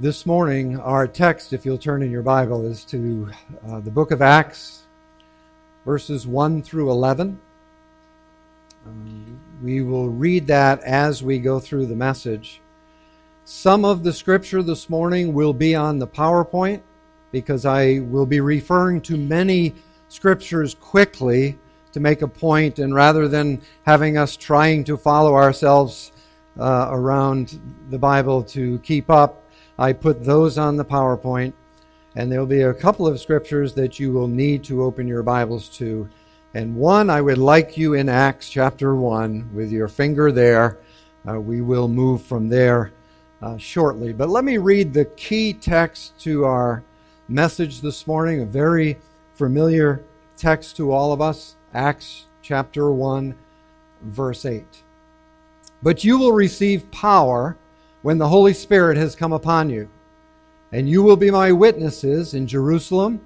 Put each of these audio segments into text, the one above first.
This morning, our text, if you'll turn in your Bible, is to uh, the book of Acts, verses 1 through 11. Um, we will read that as we go through the message. Some of the scripture this morning will be on the PowerPoint because I will be referring to many scriptures quickly to make a point, and rather than having us trying to follow ourselves uh, around the Bible to keep up, I put those on the PowerPoint, and there'll be a couple of scriptures that you will need to open your Bibles to. And one, I would like you in Acts chapter 1 with your finger there. Uh, we will move from there uh, shortly. But let me read the key text to our message this morning, a very familiar text to all of us Acts chapter 1, verse 8. But you will receive power when the Holy Spirit has come upon you. And you will be my witnesses in Jerusalem,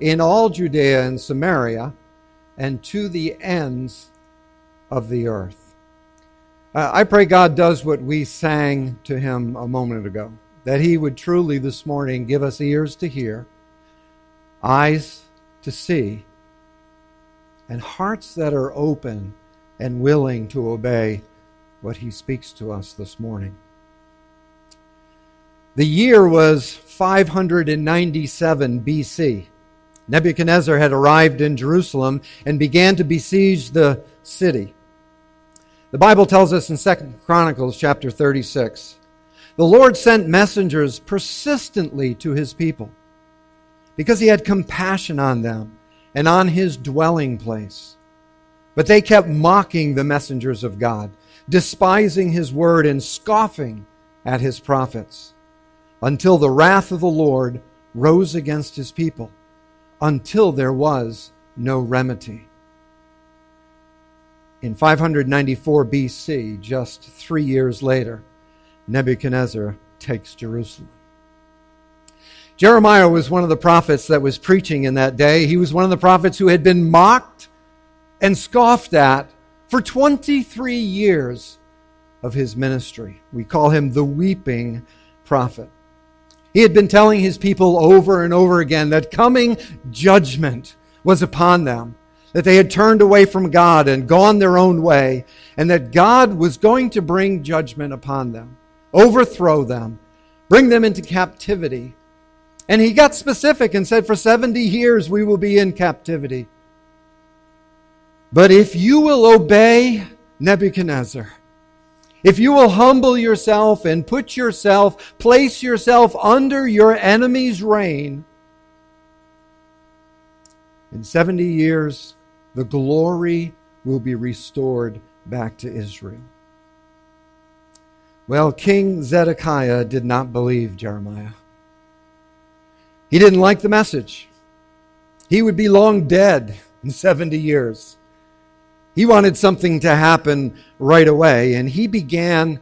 in all Judea and Samaria, and to the ends of the earth. Uh, I pray God does what we sang to Him a moment ago, that He would truly this morning give us ears to hear, eyes to see, and hearts that are open and willing to obey what He speaks to us this morning. The year was 597 BC. Nebuchadnezzar had arrived in Jerusalem and began to besiege the city. The Bible tells us in 2 Chronicles chapter 36 the Lord sent messengers persistently to his people because he had compassion on them and on his dwelling place. But they kept mocking the messengers of God, despising his word and scoffing at his prophets until the wrath of the Lord rose against his people, until there was no remedy. In 594 BC, just three years later, Nebuchadnezzar takes Jerusalem. Jeremiah was one of the prophets that was preaching in that day. He was one of the prophets who had been mocked and scoffed at for 23 years of his ministry. We call him the weeping prophet. He had been telling his people over and over again that coming judgment was upon them, that they had turned away from God and gone their own way, and that God was going to bring judgment upon them, overthrow them, bring them into captivity. And he got specific and said, For 70 years we will be in captivity. But if you will obey Nebuchadnezzar, if you will humble yourself and put yourself, place yourself under your enemy's reign, in 70 years, the glory will be restored back to Israel. Well, King Zedekiah did not believe Jeremiah. He didn't like the message. He would be long dead in 70 years. He wanted something to happen right away, and he began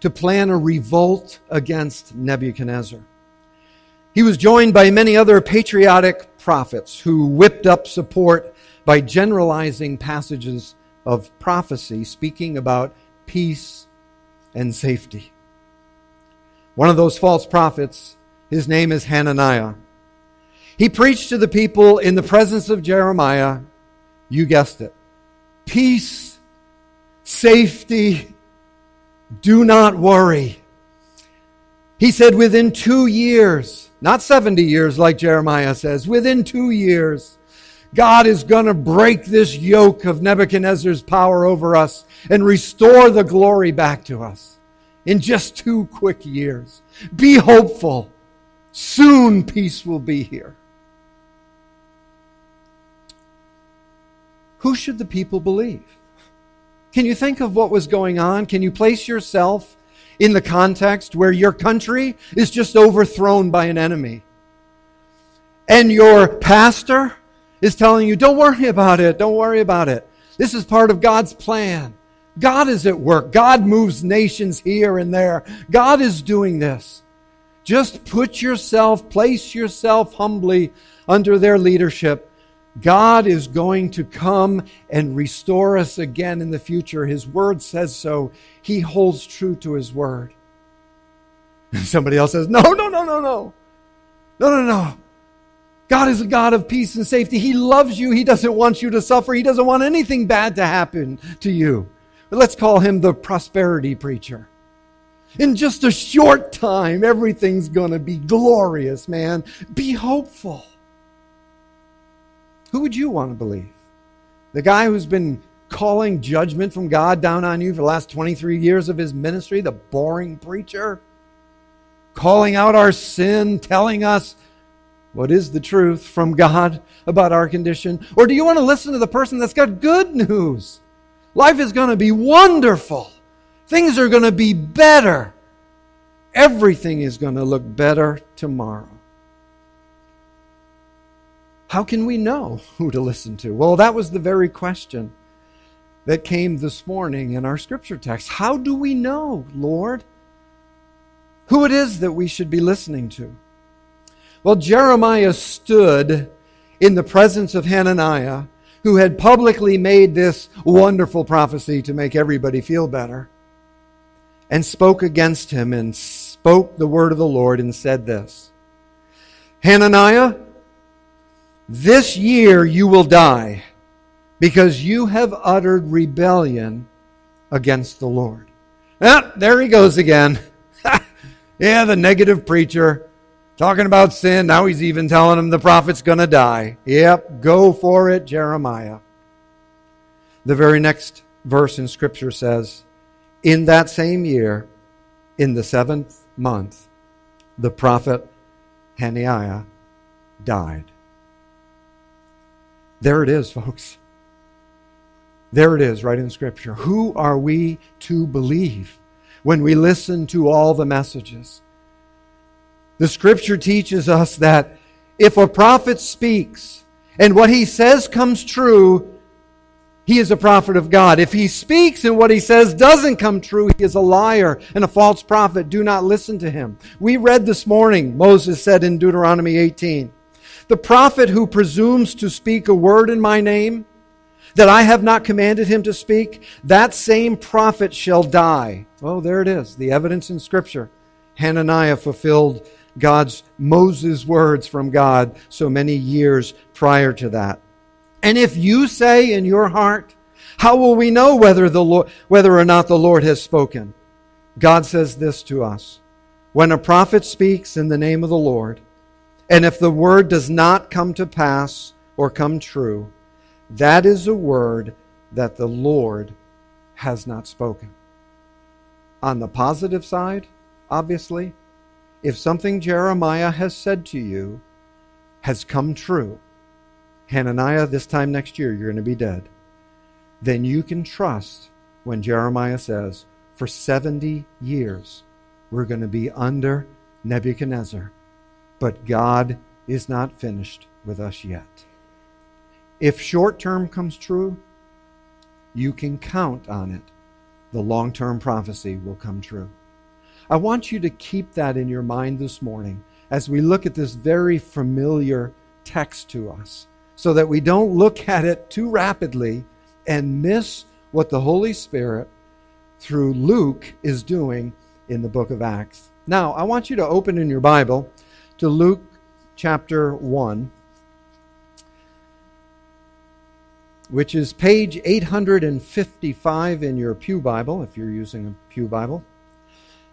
to plan a revolt against Nebuchadnezzar. He was joined by many other patriotic prophets who whipped up support by generalizing passages of prophecy speaking about peace and safety. One of those false prophets, his name is Hananiah. He preached to the people in the presence of Jeremiah, you guessed it, peace, safety, do not worry. He said within two years, not 70 years like Jeremiah says, within two years, God is going to break this yoke of Nebuchadnezzar's power over us and restore the glory back to us in just two quick years. Be hopeful. Soon peace will be here. Who should the people believe? Can you think of what was going on? Can you place yourself in the context where your country is just overthrown by an enemy? And your pastor is telling you, don't worry about it, don't worry about it. This is part of God's plan. God is at work. God moves nations here and there. God is doing this. Just put yourself, place yourself humbly under their leadership God is going to come and restore us again in the future. His word says so. He holds true to his word. Somebody else says, No, no, no, no, no. No, no, no. God is a God of peace and safety. He loves you. He doesn't want you to suffer. He doesn't want anything bad to happen to you. But let's call him the prosperity preacher. In just a short time, everything's going to be glorious, man. Be hopeful. Who would you want to believe? The guy who's been calling judgment from God down on you for the last 23 years of his ministry, the boring preacher? Calling out our sin, telling us what is the truth from God about our condition? Or do you want to listen to the person that's got good news? Life is going to be wonderful. Things are going to be better. Everything is going to look better tomorrow. How can we know who to listen to? Well, that was the very question that came this morning in our scripture text. How do we know, Lord, who it is that we should be listening to? Well, Jeremiah stood in the presence of Hananiah, who had publicly made this wonderful prophecy to make everybody feel better, and spoke against him and spoke the word of the Lord and said this Hananiah, this year you will die because you have uttered rebellion against the Lord. Ah, there he goes again. yeah, the negative preacher talking about sin. Now he's even telling him the prophet's going to die. Yep, go for it, Jeremiah. The very next verse in Scripture says, In that same year, in the seventh month, the prophet Hananiah died. There it is, folks. There it is, right in Scripture. Who are we to believe when we listen to all the messages? The Scripture teaches us that if a prophet speaks and what he says comes true, he is a prophet of God. If he speaks and what he says doesn't come true, he is a liar and a false prophet. Do not listen to him. We read this morning, Moses said in Deuteronomy 18, the prophet who presumes to speak a word in my name that I have not commanded him to speak, that same prophet shall die. Oh, there it is, the evidence in Scripture. Hananiah fulfilled God's Moses' words from God so many years prior to that. And if you say in your heart, how will we know whether the Lord, whether or not the Lord has spoken? God says this to us. When a prophet speaks in the name of the Lord, and if the word does not come to pass or come true, that is a word that the Lord has not spoken. On the positive side, obviously, if something Jeremiah has said to you has come true, Hananiah, this time next year, you're going to be dead, then you can trust when Jeremiah says, for 70 years, we're going to be under Nebuchadnezzar but God is not finished with us yet. If short term comes true, you can count on it. The long term prophecy will come true. I want you to keep that in your mind this morning as we look at this very familiar text to us so that we don't look at it too rapidly and miss what the Holy Spirit through Luke is doing in the book of Acts. Now, I want you to open in your Bible to Luke chapter 1, which is page 855 in your Pew Bible, if you're using a Pew Bible,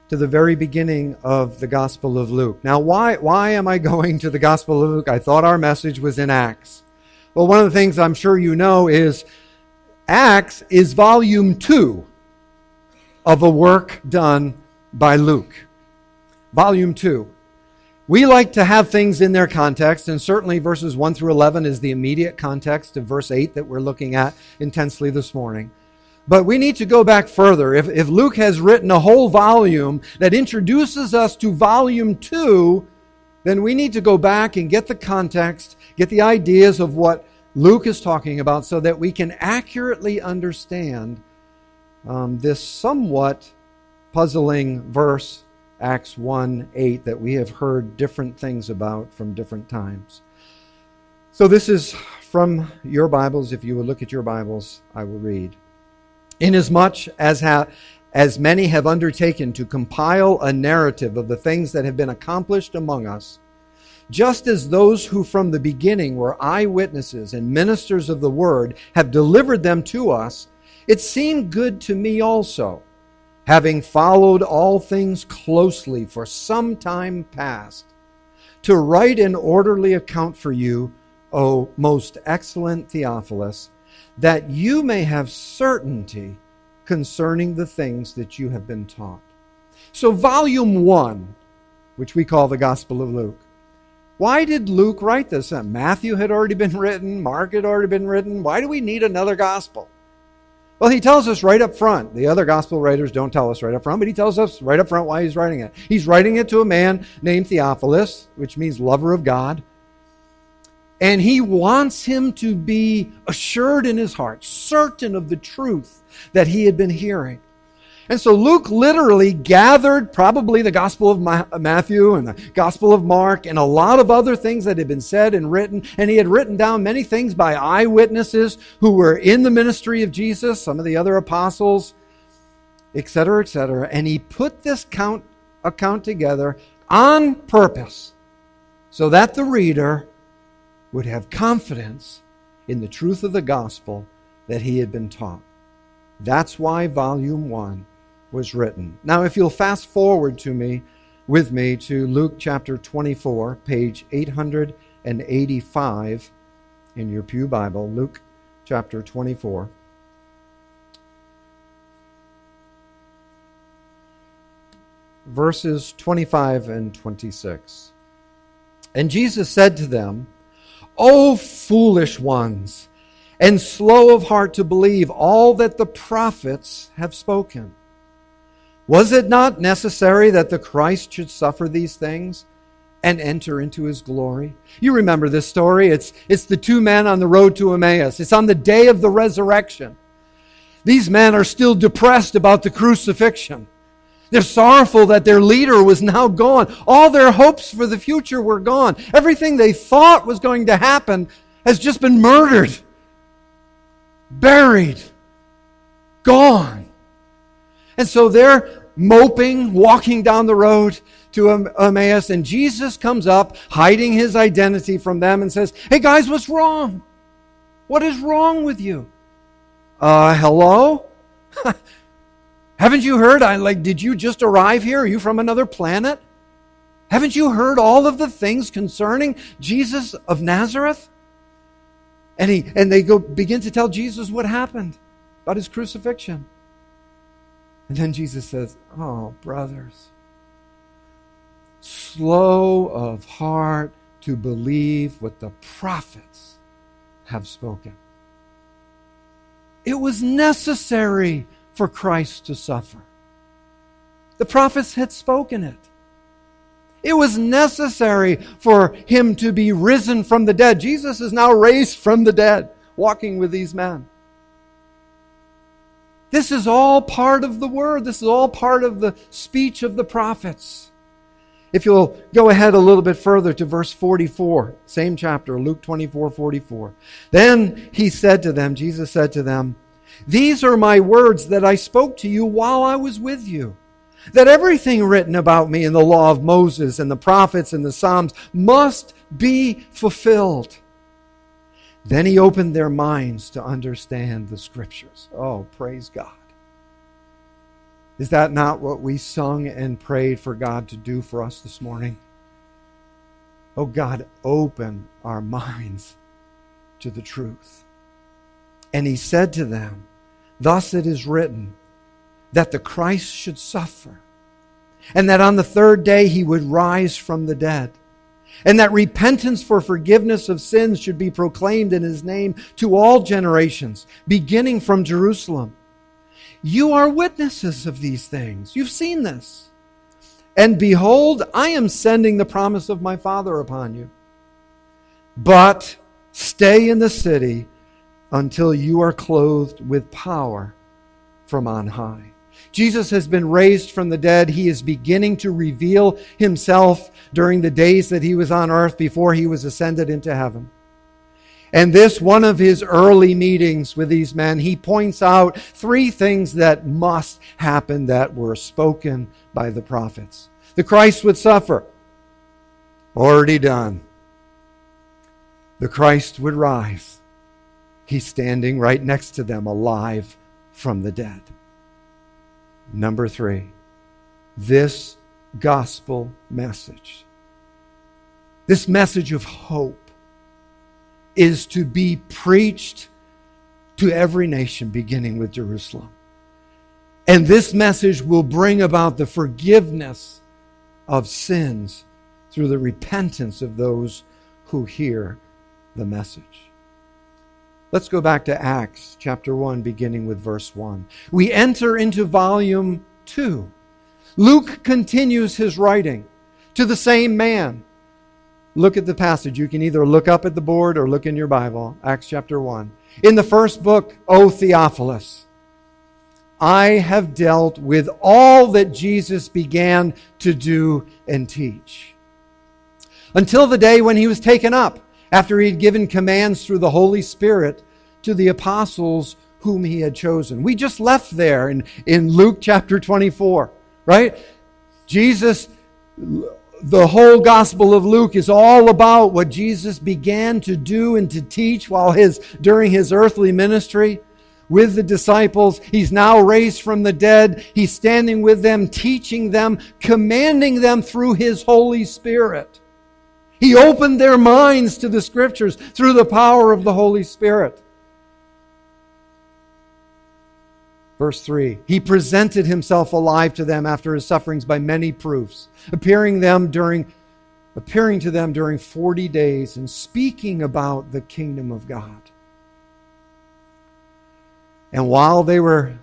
to the very beginning of the Gospel of Luke. Now, why, why am I going to the Gospel of Luke? I thought our message was in Acts. Well, one of the things I'm sure you know is Acts is volume 2 of a work done by Luke. Volume 2. We like to have things in their context, and certainly verses 1 through 11 is the immediate context of verse 8 that we're looking at intensely this morning. But we need to go back further. If, if Luke has written a whole volume that introduces us to volume 2, then we need to go back and get the context, get the ideas of what Luke is talking about so that we can accurately understand um, this somewhat puzzling verse Acts 1 8 that we have heard different things about from different times. So, this is from your Bibles. If you would look at your Bibles, I will read. Inasmuch as, ha- as many have undertaken to compile a narrative of the things that have been accomplished among us, just as those who from the beginning were eyewitnesses and ministers of the word have delivered them to us, it seemed good to me also, having followed all things closely for some time past, to write an orderly account for you, O most excellent Theophilus, that you may have certainty concerning the things that you have been taught. So, volume one, which we call the Gospel of Luke, why did Luke write this? Uh, Matthew had already been written, Mark had already been written. Why do we need another gospel? Well, he tells us right up front. The other gospel writers don't tell us right up front, but he tells us right up front why he's writing it. He's writing it to a man named Theophilus, which means lover of God. And he wants him to be assured in his heart, certain of the truth that he had been hearing. And so Luke literally gathered probably the Gospel of Matthew and the Gospel of Mark and a lot of other things that had been said and written. And he had written down many things by eyewitnesses who were in the ministry of Jesus, some of the other apostles, etc., etc. And he put this count, account together on purpose so that the reader would have confidence in the truth of the gospel that he had been taught. That's why volume one was written. Now, if you'll fast forward to me, with me to Luke chapter 24, page 885 in your Pew Bible, Luke chapter 24. Verses 25 and 26. And Jesus said to them, O foolish ones, and slow of heart to believe all that the prophets have spoken. Was it not necessary that the Christ should suffer these things and enter into his glory? You remember this story. It's, it's the two men on the road to Emmaus. It's on the day of the resurrection. These men are still depressed about the crucifixion. They're sorrowful that their leader was now gone. All their hopes for the future were gone. Everything they thought was going to happen has just been murdered, buried, gone. And so they're moping, walking down the road to Emmaus, and Jesus comes up, hiding his identity from them, and says, Hey guys, what's wrong? What is wrong with you? Uh, hello? Haven't you heard? I like, did you just arrive here? Are you from another planet? Haven't you heard all of the things concerning Jesus of Nazareth? And he and they go begin to tell Jesus what happened about his crucifixion. And then Jesus says, Oh, brothers, slow of heart to believe what the prophets have spoken. It was necessary for Christ to suffer. The prophets had spoken it. It was necessary for him to be risen from the dead. Jesus is now raised from the dead, walking with these men. This is all part of the word. This is all part of the speech of the prophets. If you'll go ahead a little bit further to verse 44, same chapter, Luke 24, 44. Then he said to them, Jesus said to them, These are my words that I spoke to you while I was with you. That everything written about me in the law of Moses and the prophets and the Psalms must be fulfilled. Then he opened their minds to understand the scriptures. Oh, praise God. Is that not what we sung and prayed for God to do for us this morning? Oh, God, open our minds to the truth. And he said to them, Thus it is written, that the Christ should suffer, and that on the third day he would rise from the dead and that repentance for forgiveness of sins should be proclaimed in his name to all generations, beginning from Jerusalem. You are witnesses of these things. You've seen this. And behold, I am sending the promise of my Father upon you. But stay in the city until you are clothed with power from on high. Jesus has been raised from the dead. He is beginning to reveal himself during the days that he was on earth before he was ascended into heaven. And this, one of his early meetings with these men, he points out three things that must happen that were spoken by the prophets. The Christ would suffer. Already done. The Christ would rise. He's standing right next to them, alive from the dead. Number three, this gospel message, this message of hope, is to be preached to every nation, beginning with Jerusalem. And this message will bring about the forgiveness of sins through the repentance of those who hear the message. Let's go back to Acts chapter 1, beginning with verse 1. We enter into volume 2. Luke continues his writing to the same man look at the passage. You can either look up at the board or look in your Bible, Acts chapter 1. In the first book, O Theophilus, I have dealt with all that Jesus began to do and teach. Until the day when he was taken up, after he had given commands through the Holy Spirit to the apostles whom he had chosen. We just left there in, in Luke chapter 24, right? Jesus the whole Gospel of Luke is all about what Jesus began to do and to teach while his, during his earthly ministry with the disciples. He's now raised from the dead. He's standing with them, teaching them, commanding them through his Holy Spirit. He opened their minds to the scriptures through the power of the Holy Spirit. Verse 3 He presented himself alive to them after his sufferings by many proofs, appearing them during appearing to them during 40 days and speaking about the kingdom of God. And while they were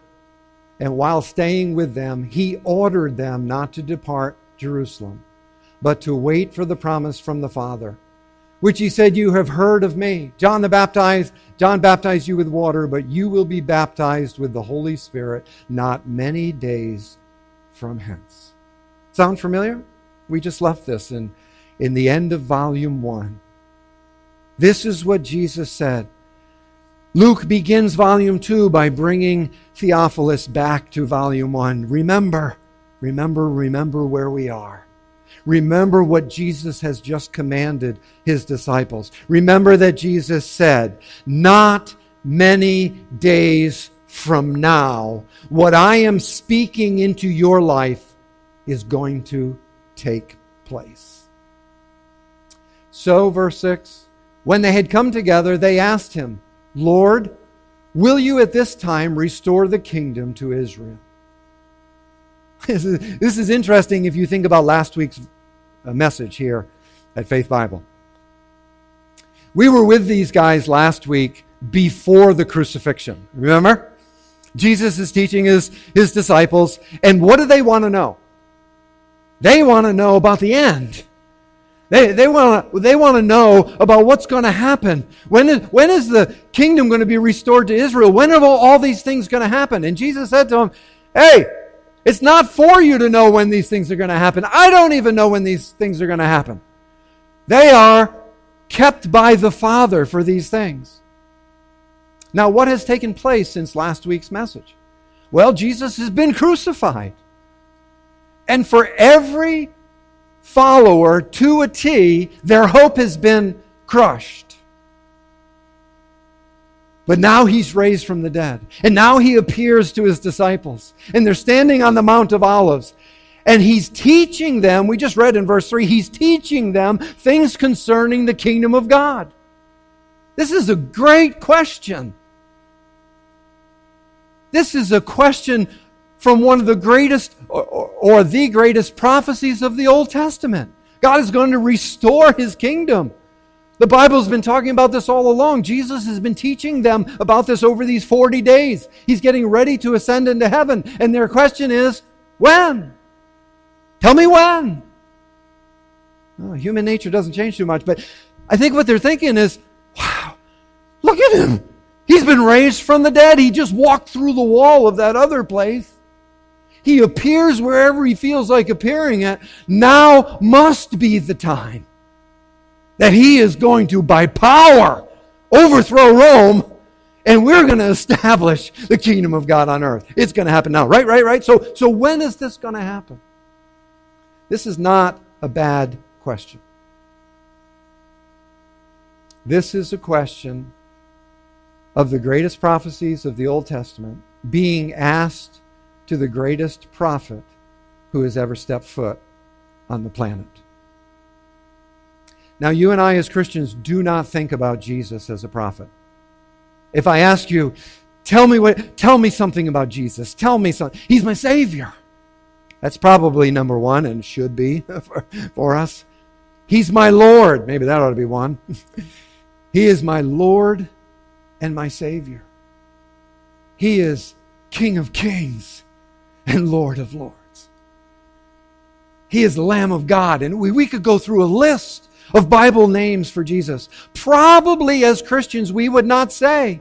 and while staying with them, he ordered them not to depart Jerusalem, but to wait for the promise from the Father which he said, You have heard of me. John the Baptized, John baptized you with water, but you will be baptized with the Holy Spirit not many days from hence. Sound familiar? We just left this in, in the end of volume one. This is what Jesus said. Luke begins volume two by bringing Theophilus back to volume one. Remember, remember, remember where we are. Remember what Jesus has just commanded his disciples. Remember that Jesus said, Not many days from now, what I am speaking into your life is going to take place. So, verse 6 When they had come together, they asked him, Lord, will you at this time restore the kingdom to Israel? This is, this is interesting if you think about last week's uh, message here at Faith Bible. We were with these guys last week before the crucifixion. Remember? Jesus is teaching his, his disciples, and what do they want to know? They want to know about the end. They, they want to they want to know about what's going to happen. When is, when is the kingdom going to be restored to Israel? When are all, all these things going to happen? And Jesus said to them, Hey, it's not for you to know when these things are going to happen. I don't even know when these things are going to happen. They are kept by the Father for these things. Now, what has taken place since last week's message? Well, Jesus has been crucified. And for every follower to a T, their hope has been crushed. But now he's raised from the dead. And now he appears to his disciples. And they're standing on the Mount of Olives. And he's teaching them, we just read in verse 3, he's teaching them things concerning the kingdom of God. This is a great question. This is a question from one of the greatest or, or, the greatest prophecies of the Old Testament. God is going to restore his kingdom. The Bible's been talking about this all along. Jesus has been teaching them about this over these 40 days. He's getting ready to ascend into heaven. And their question is, when? Tell me when. Well, human nature doesn't change too much, but I think what they're thinking is, wow, look at him. He's been raised from the dead. He just walked through the wall of that other place. He appears wherever he feels like appearing at. Now must be the time that he is going to, by power, overthrow Rome and we're going to establish the kingdom of God on earth. It's going to happen now. Right, right, right. So, so when is this going to happen? This is not a bad question. This is a question of the greatest prophecies of the Old Testament being asked to the greatest prophet who has ever stepped foot on the planet. Now, you and I, as Christians, do not think about Jesus as a prophet. If I ask you, tell me what, tell me something about Jesus. Tell me something. He's my Savior. That's probably number one and should be for, for us. He's my Lord. Maybe that ought to be one. he is my Lord and my Savior. He is King of Kings and Lord of Lords. He is Lamb of God. And we, we could go through a list of Bible names for Jesus. Probably as Christians, we would not say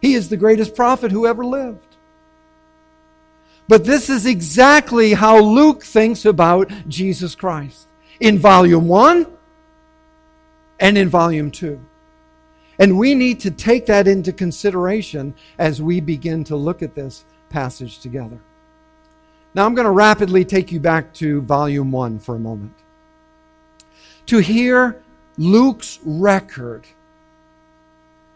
he is the greatest prophet who ever lived. But this is exactly how Luke thinks about Jesus Christ in volume one and in volume two. And we need to take that into consideration as we begin to look at this passage together. Now, I'm going to rapidly take you back to volume one for a moment. To hear Luke's record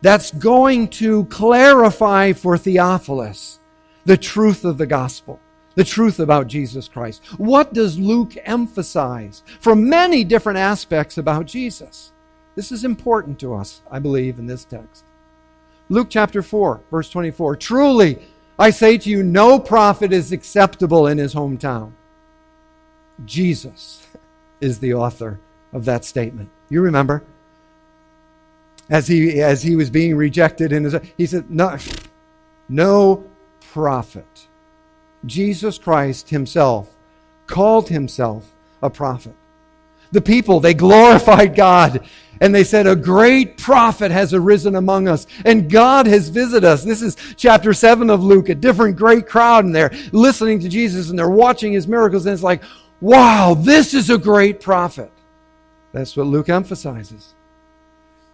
that's going to clarify for Theophilus the truth of the gospel, the truth about Jesus Christ. What does Luke emphasize from many different aspects about Jesus? This is important to us, I believe, in this text. Luke chapter 4, verse 24. Truly, I say to you, no prophet is acceptable in his hometown. Jesus is the author of that statement. You remember? As he, as he was being rejected in his, he said, no, no prophet. Jesus Christ himself called himself a prophet. The people, they glorified God and they said, A great prophet has arisen among us, and God has visited us. This is chapter 7 of Luke, a different great crowd, and they're listening to Jesus and they're watching his miracles, and it's like, wow, this is a great prophet. That's what Luke emphasizes.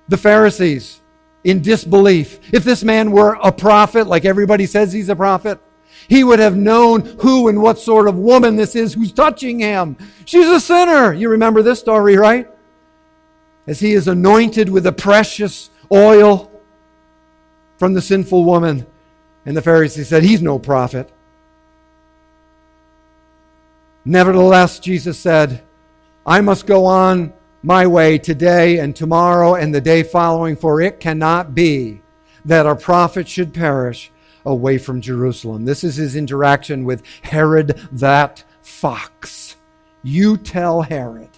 The Pharisees, in disbelief, if this man were a prophet, like everybody says he's a prophet, he would have known who and what sort of woman this is who's touching him. She's a sinner. You remember this story, right? as he is anointed with the precious oil from the sinful woman. And the Pharisees said, He's no prophet. Nevertheless, Jesus said, I must go on my way today and tomorrow and the day following, for it cannot be that a prophet should perish away from Jerusalem. This is his interaction with Herod that fox. You tell Herod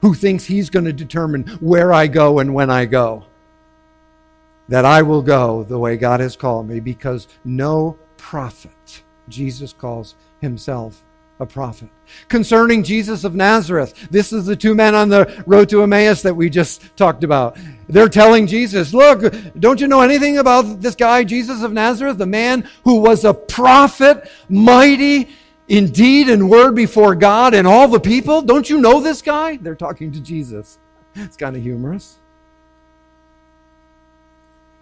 who thinks he's going to determine where I go and when I go. That I will go the way God has called me because no prophet, Jesus calls himself a prophet. Concerning Jesus of Nazareth, this is the two men on the road to Emmaus that we just talked about. They're telling Jesus, Look, don't you know anything about this guy, Jesus of Nazareth, the man who was a prophet, mighty in deed and word before God and all the people. Don't you know this guy? They're talking to Jesus. It's kind of humorous.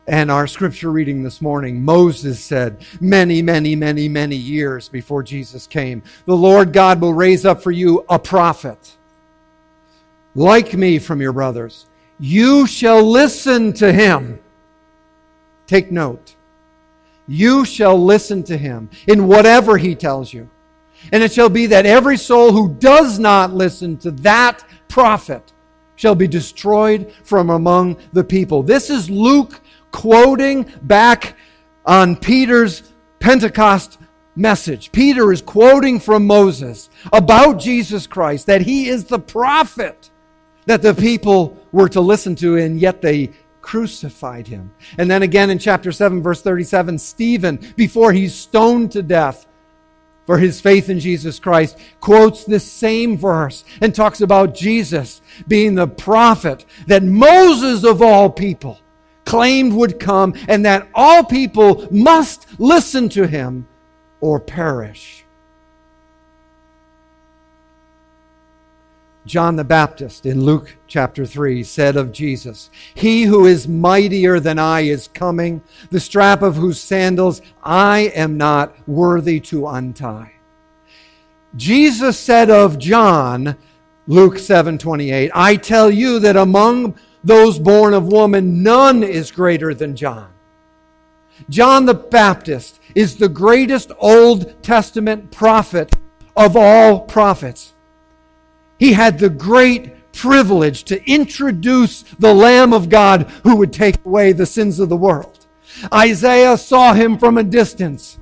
And our scripture reading this morning, Moses said, many, many, many, many years before Jesus came, the Lord God will raise up for you a prophet like me from your brothers. You shall listen to him. Take note. You shall listen to him in whatever he tells you. And it shall be that every soul who does not listen to that prophet shall be destroyed from among the people. This is Luke quoting back on Peter's Pentecost message. Peter is quoting from Moses about Jesus Christ, that he is the prophet that the people were to listen to, and yet they crucified him. And then again in chapter 7, verse 37, Stephen, before he's stoned to death, for his faith in Jesus Christ, quotes this same verse and talks about Jesus being the prophet that Moses of all people claimed would come and that all people must listen to him or perish. John the Baptist in Luke chapter 3 said of Jesus, He who is mightier than I is coming, the strap of whose sandals I am not worthy to untie. Jesus said of John, Luke 7:28, I tell you that among those born of woman none is greater than John. John the Baptist is the greatest Old Testament prophet of all prophets. He had the great privilege to introduce the Lamb of God who would take away the sins of the world. Isaiah saw him from a distance.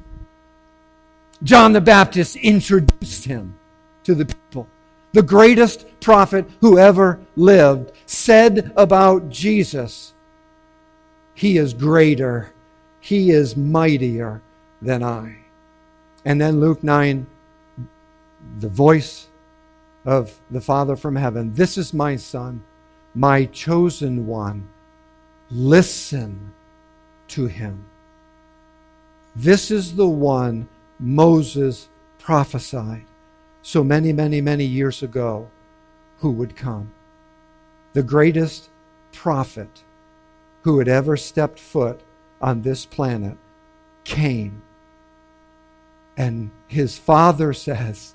John the Baptist introduced him to the people. The greatest prophet who ever lived said about Jesus, He is greater, He is mightier than I. And then Luke 9, the voice of the Father from heaven This is my Son, my chosen one. Listen to him. This is the one Moses prophesied so many, many, many years ago who would come. The greatest prophet who had ever stepped foot on this planet came. And his father says,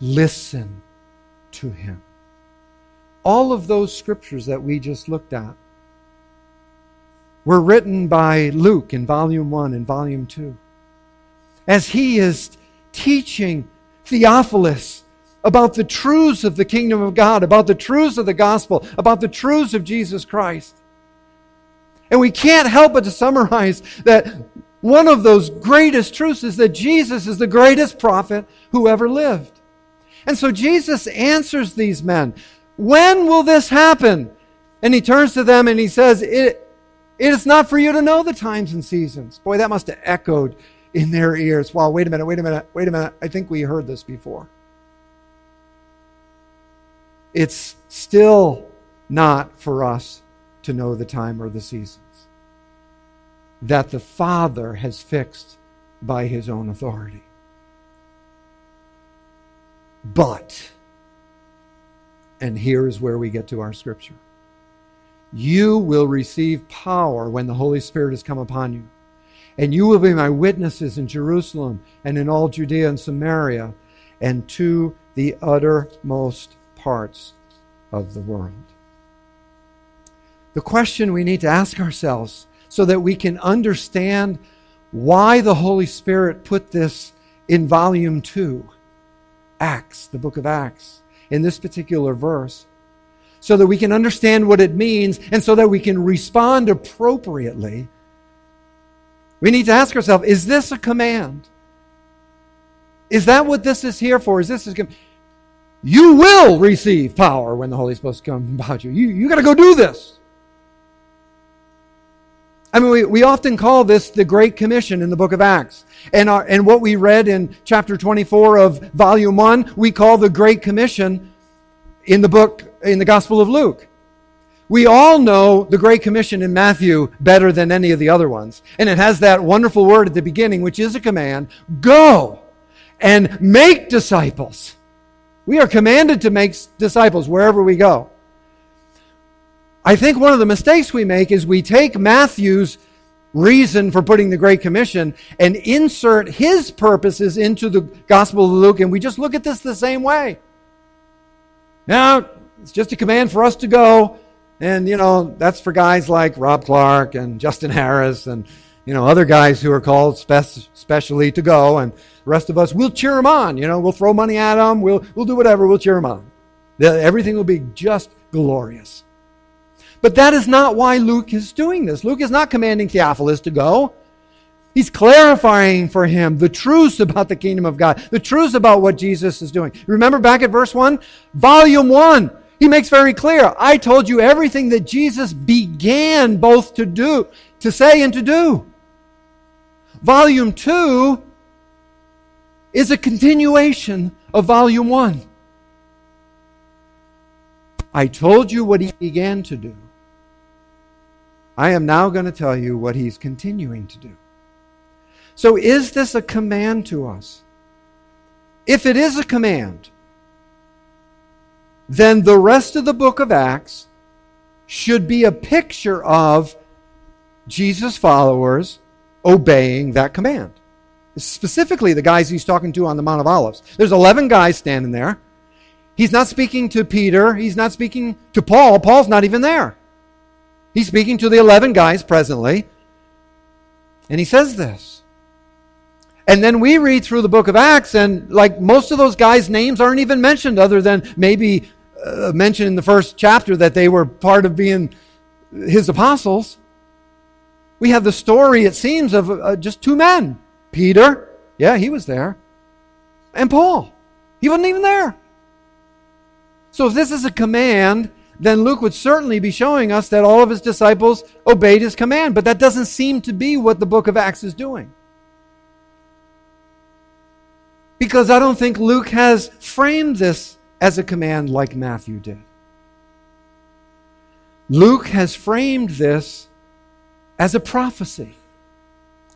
Listen to him. All of those scriptures that we just looked at were written by Luke in volume 1 and volume 2. As he is teaching Theophilus about the truths of the kingdom of God, about the truths of the gospel, about the truths of Jesus Christ. And we can't help but to summarize that one of those greatest truths is that Jesus is the greatest prophet who ever lived. And so Jesus answers these men, When will this happen? And he turns to them and he says, It, it is not for you to know the times and seasons. Boy, that must have echoed in their ears. Wow, wait a minute, wait a minute, wait a minute. I think we heard this before. It's still not for us to know the time or the seasons that the Father has fixed by his own authority. But, and here is where we get to our scripture you will receive power when the Holy Spirit has come upon you. And you will be my witnesses in Jerusalem and in all Judea and Samaria and to the uttermost parts of the world. The question we need to ask ourselves so that we can understand why the Holy Spirit put this in volume 2 Acts, the book of Acts, in this particular verse, so that we can understand what it means and so that we can respond appropriately. We need to ask ourselves is this a command? Is that what this is here for? Is this a command? You will receive power when the Holy Spirit comes about you. You, you got to go do this. I mean, we, we often call this the Great Commission in the book of Acts. And, our, and what we read in chapter 24 of volume 1, we call the Great Commission in the book, in the Gospel of Luke. We all know the Great Commission in Matthew better than any of the other ones. And it has that wonderful word at the beginning, which is a command go and make disciples. We are commanded to make disciples wherever we go. I think one of the mistakes we make is we take Matthew's reason for putting the Great Commission and insert his purposes into the Gospel of Luke, and we just look at this the same way. Now, it's just a command for us to go, and, you know, that's for guys like Rob Clark and Justin Harris and, you know, other guys who are called spe- specially to go, and the rest of us, we'll cheer them on. You know, we'll throw money at them, we'll, we'll do whatever, we'll cheer them on. Everything will be just glorious. But that is not why Luke is doing this. Luke is not commanding Theophilus to go. He's clarifying for him the truths about the kingdom of God, the truths about what Jesus is doing. Remember back at verse 1? Volume 1. He makes very clear, I told you everything that Jesus began both to do, to say and to do. Volume 2 is a continuation of volume 1. I told you what he began to do. I am now going to tell you what he's continuing to do. So, is this a command to us? If it is a command, then the rest of the book of Acts should be a picture of Jesus' followers obeying that command. Specifically, the guys he's talking to on the Mount of Olives. There's 11 guys standing there. He's not speaking to Peter. He's not speaking to Paul. Paul's not even there. He's speaking to the 11 guys presently. And he says this. And then we read through the book of Acts, and like most of those guys' names aren't even mentioned, other than maybe uh, mentioned in the first chapter that they were part of being his apostles. We have the story, it seems, of uh, just two men Peter, yeah, he was there, and Paul. He wasn't even there. So if this is a command, then Luke would certainly be showing us that all of his disciples obeyed his command. But that doesn't seem to be what the book of Acts is doing. Because I don't think Luke has framed this as a command like Matthew did. Luke has framed this as a prophecy,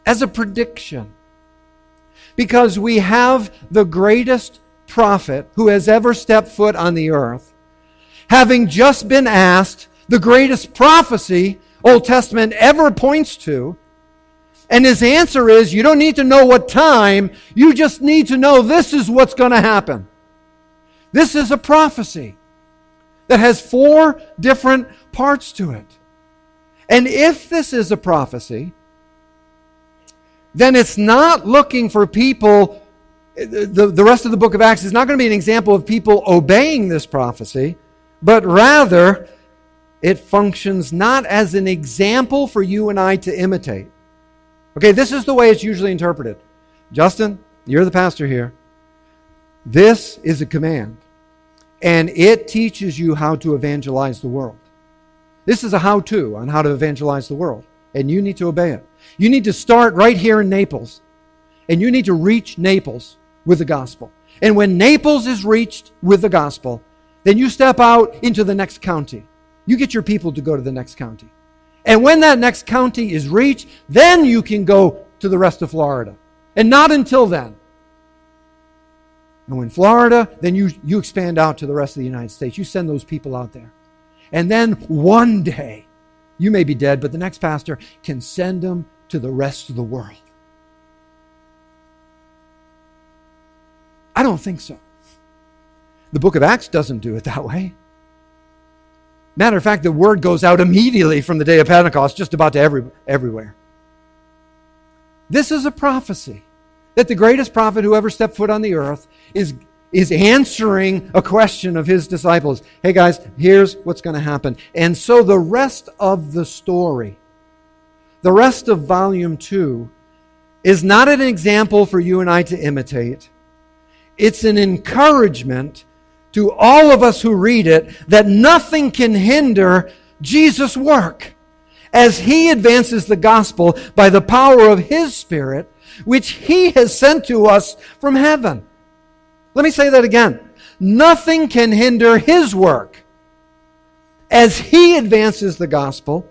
as a prediction. Because we have the greatest prophet who has ever stepped foot on the earth, having just been asked the greatest prophecy Old Testament ever points to, and his answer is, you don't need to know what time, you just need to know this is what's going to happen. This is a prophecy that has four different parts to it. And if this is a prophecy, then it's not looking for people, the, the rest of the book of Acts is not going to be an example of people obeying this prophecy, but rather it functions not as an example for you and I to imitate. Okay, this is the way it's usually interpreted. Justin, you're the pastor here. This is a command, and it teaches you how to evangelize the world. This is a how to on how to evangelize the world, and you need to obey it. You need to start right here in Naples, and you need to reach Naples with the gospel. And when Naples is reached with the gospel, then you step out into the next county. You get your people to go to the next county. And when that next county is reached, then you can go to the rest of Florida. And not until then. And when Florida, then you, you expand out to the rest of the United States. You send those people out there. And then one day, you may be dead, but the next pastor can send them to the rest of the world. I don't think so. The book of Acts doesn't do it that way. Matter of fact, the word goes out immediately from the day of Pentecost, just about to every, everywhere. This is a prophecy that the greatest prophet who ever stepped foot on the earth is, is answering a question of his disciples. Hey guys, here's what's going to happen. And so the rest of the story, the rest of volume two, is not an example for you and I to imitate. It's an encouragement to all of us who read it that nothing can hinder Jesus' work as he advances the gospel by the power of his Spirit, which he has sent to us from heaven. Let me say that again. Nothing can hinder his work as he advances the gospel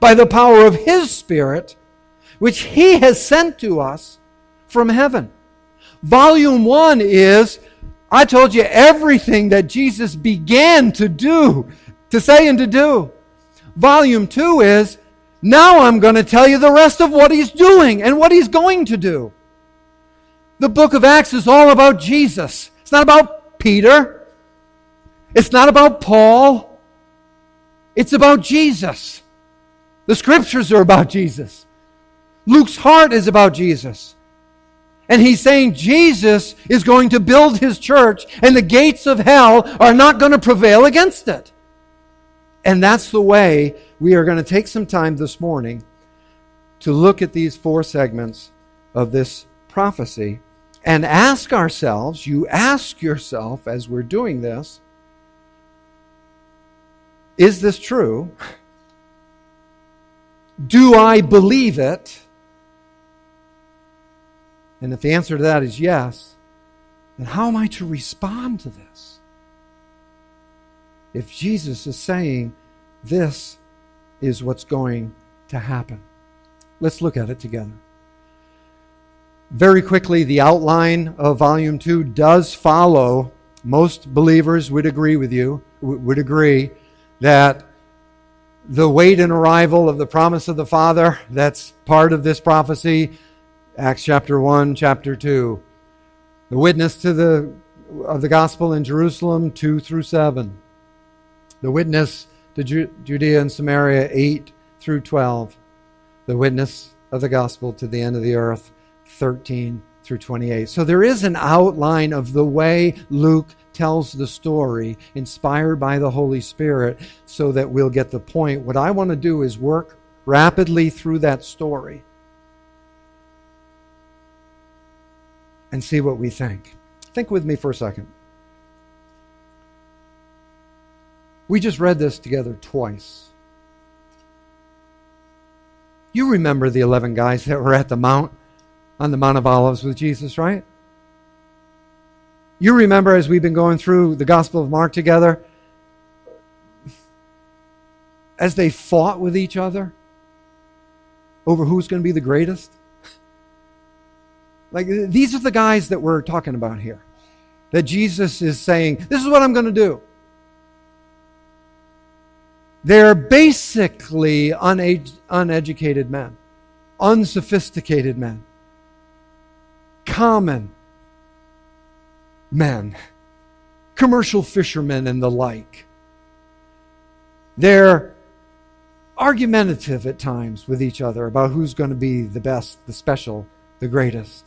by the power of his Spirit, which he has sent to us from heaven. Volume one is I told you everything that Jesus began to do, to say and to do. Volume two is now I'm going to tell you the rest of what he's doing and what he's going to do. The book of Acts is all about Jesus. It's not about Peter. It's not about Paul. It's about Jesus. The scriptures are about Jesus. Luke's heart is about Jesus. And he's saying Jesus is going to build his church, and the gates of hell are not going to prevail against it. And that's the way we are going to take some time this morning to look at these four segments of this prophecy and ask ourselves, you ask yourself as we're doing this, is this true? Do I believe it? And if the answer to that is yes, then how am I to respond to this? If Jesus is saying this is what's going to happen. Let's look at it together. Very quickly, the outline of volume 2 does follow most believers would agree with you, would agree that the wait and arrival of the promise of the Father, that's part of this prophecy, Acts chapter 1, chapter 2. The witness to the of the gospel in Jerusalem 2 through 7. The witness to Ju- Judea and Samaria 8 through 12. The witness of the gospel to the end of the earth 13 through 28. So there is an outline of the way Luke tells the story, inspired by the Holy Spirit, so that we'll get the point. What I want to do is work rapidly through that story and see what we think. Think with me for a second. We just read this together twice. You remember the 11 guys that were at the Mount, on the Mount of Olives with Jesus, right? You remember as we've been going through the Gospel of Mark together, as they fought with each other over who's going to be the greatest? Like, these are the guys that we're talking about here. That Jesus is saying, This is what I'm going to do. They're basically uneducated men, unsophisticated men, common men, commercial fishermen, and the like. They're argumentative at times with each other about who's going to be the best, the special, the greatest.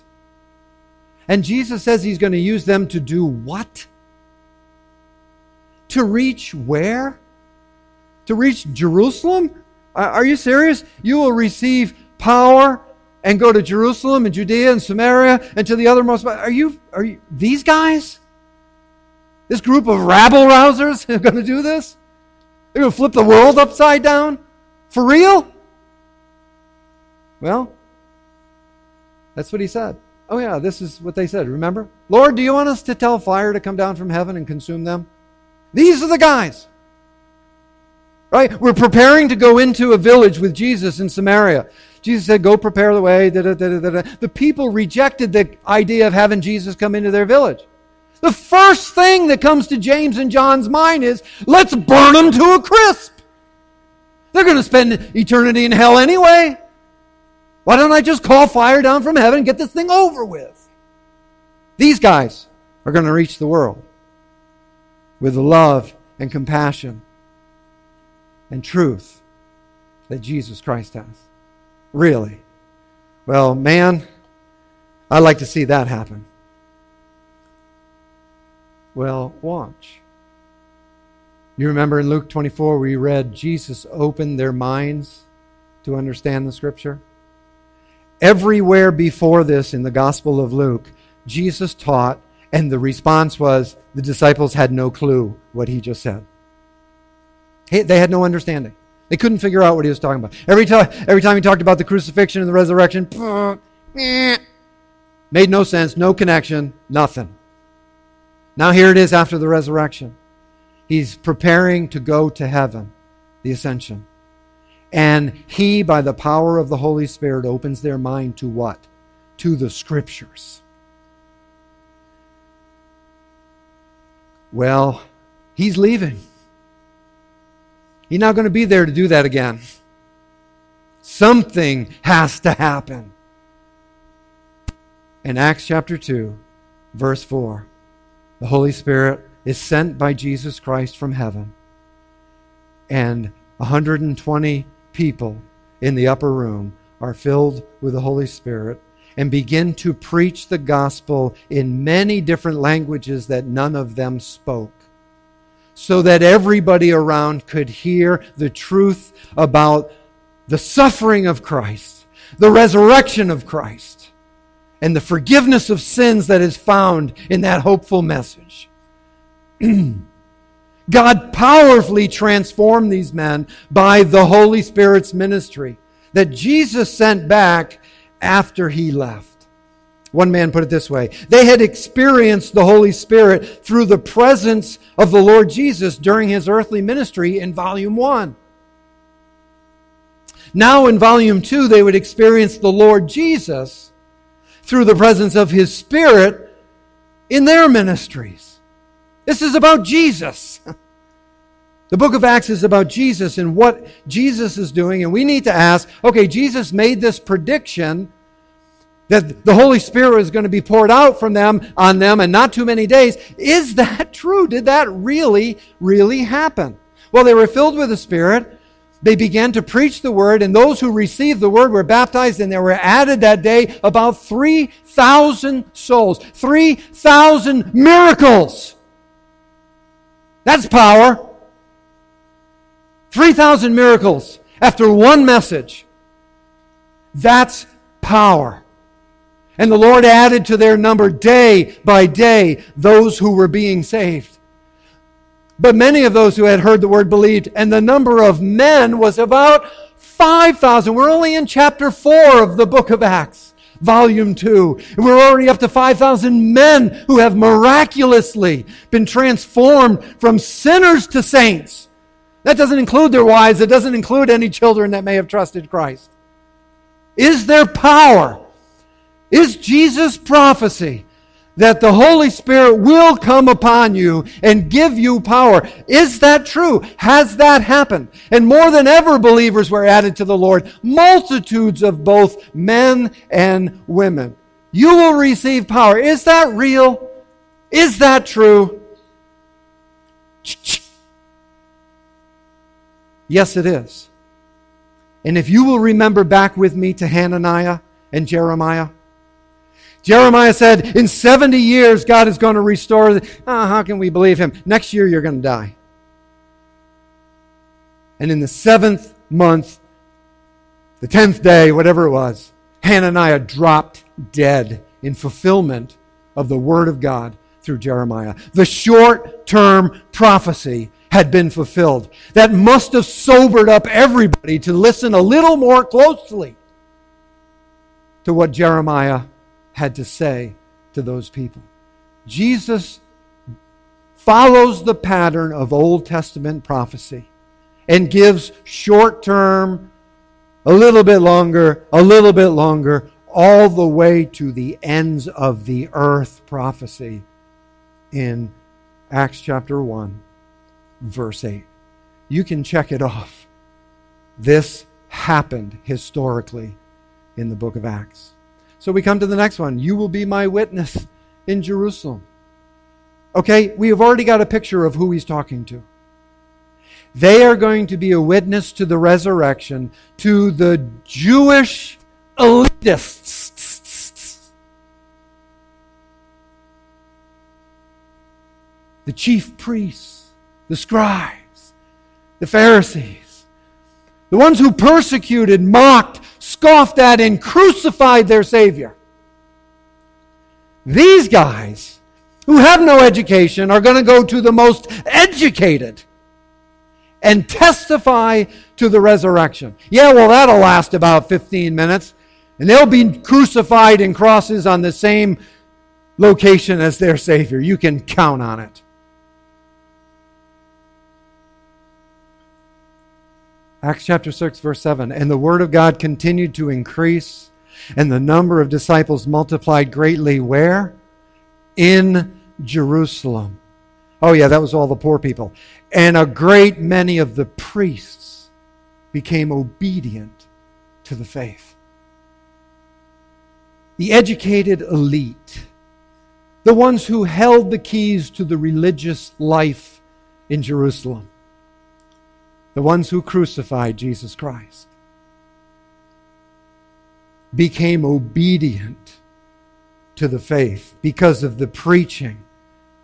And Jesus says he's going to use them to do what? To reach where? To reach Jerusalem? Are you serious? You will receive power and go to Jerusalem and Judea and Samaria and to the othermost. Are you, are you, these guys? This group of rabble rousers are going to do this? They're going to flip the world upside down? For real? Well, that's what he said. Oh, yeah, this is what they said. Remember? Lord, do you want us to tell fire to come down from heaven and consume them? These are the guys. Right? We're preparing to go into a village with Jesus in Samaria. Jesus said, Go prepare the way. The people rejected the idea of having Jesus come into their village. The first thing that comes to James and John's mind is, Let's burn them to a crisp. They're going to spend eternity in hell anyway. Why don't I just call fire down from heaven and get this thing over with? These guys are going to reach the world with love and compassion and truth that Jesus Christ has. Really? Well, man, I'd like to see that happen. Well, watch. You remember in Luke 24, we read Jesus opened their minds to understand the scripture? Everywhere before this in the Gospel of Luke, Jesus taught, and the response was the disciples had no clue what he just said. They had no understanding. They couldn't figure out what he was talking about. Every time, every time he talked about the crucifixion and the resurrection, made no sense, no connection, nothing. Now here it is after the resurrection. He's preparing to go to heaven, the ascension. And he, by the power of the Holy Spirit, opens their mind to what? To the scriptures. Well, he's leaving. He's not going to be there to do that again. Something has to happen. In Acts chapter 2, verse 4, the Holy Spirit is sent by Jesus Christ from heaven. And 120 people in the upper room are filled with the Holy Spirit and begin to preach the gospel in many different languages that none of them spoke, so that everybody around could hear the truth about the suffering of Christ, the resurrection of Christ, and the forgiveness of sins that is found in that hopeful message. God powerfully transformed these men by the Holy Spirit's ministry that Jesus sent back after he left. One man put it this way They had experienced the Holy Spirit through the presence of the Lord Jesus during his earthly ministry in volume one. Now, in volume two, they would experience the Lord Jesus through the presence of his Spirit in their ministries. This is about Jesus. The book of Acts is about Jesus and what Jesus is doing, and we need to ask okay, Jesus made this prediction that the Holy Spirit was going to be poured out from them on them and not too many days. Is that true? Did that really, really happen? Well, they were filled with the Spirit. They began to preach the word, and those who received the word were baptized, and there were added that day about 3,000 souls. 3,000 miracles. That's power. 3,000 miracles after one message. That's power. And the Lord added to their number day by day those who were being saved. But many of those who had heard the word believed, and the number of men was about 5,000. We're only in chapter 4 of the book of Acts, volume 2. And we're already up to 5,000 men who have miraculously been transformed from sinners to saints. That doesn't include their wives. It doesn't include any children that may have trusted Christ. Is there power? Is Jesus' prophecy that the Holy Spirit will come upon you and give you power? Is that true? Has that happened? And more than ever, believers were added to the Lord, multitudes of both men and women. You will receive power. Is that real? Is that true? Yes, it is. And if you will remember back with me to Hananiah and Jeremiah, Jeremiah said, In 70 years, God is going to restore. The, oh, how can we believe him? Next year, you're going to die. And in the seventh month, the tenth day, whatever it was, Hananiah dropped dead in fulfillment of the word of God through Jeremiah. The short term prophecy had been fulfilled. That must have sobered up everybody to listen a little more closely to what Jeremiah had to say to those people. Jesus follows the pattern of Old Testament prophecy and gives short term, a little bit longer, a little bit longer, all the way to the ends of the earth prophecy in Acts chapter 1 verse 8. You can check it off. This happened historically in the book of Acts. So we come to the next one. You will be my witness in Jerusalem. Okay, we have already got a picture of who he's talking to. They are going to be a witness to the resurrection to the Jewish elitists. The chief priests the scribes, the Pharisees, the ones who persecuted, mocked, scoffed at, and crucified their Savior. These guys, who have no education, are going to go to the most educated and testify to the resurrection. Yeah, well, that'll last about 15 minutes, and they'll be crucified in crosses on the same location as their Savior. You can count on it. Acts chapter 6, verse 7. And the word of God continued to increase, and the number of disciples multiplied greatly. Where? In Jerusalem. Oh, yeah, that was all the poor people. And a great many of the priests became obedient to the faith. The educated elite, the ones who held the keys to the religious life in Jerusalem, the ones who crucified Jesus Christ, became obedient to the faith because of the preaching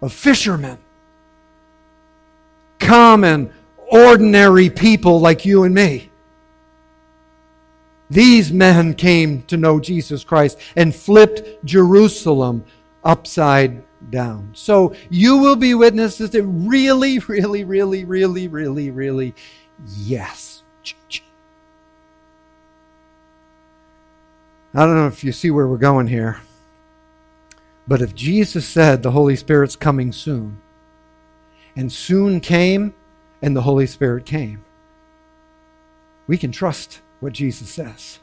of fishermen, common, ordinary people like you and me. These men came to know Jesus Christ and flipped Jerusalem upside down. So you will be witnesses to really, really, really, really, really, really, yes. I don't know if you see where we're going here. But if Jesus said the Holy Spirit's coming soon, and soon came, and the Holy Spirit came, we can trust what Jesus says.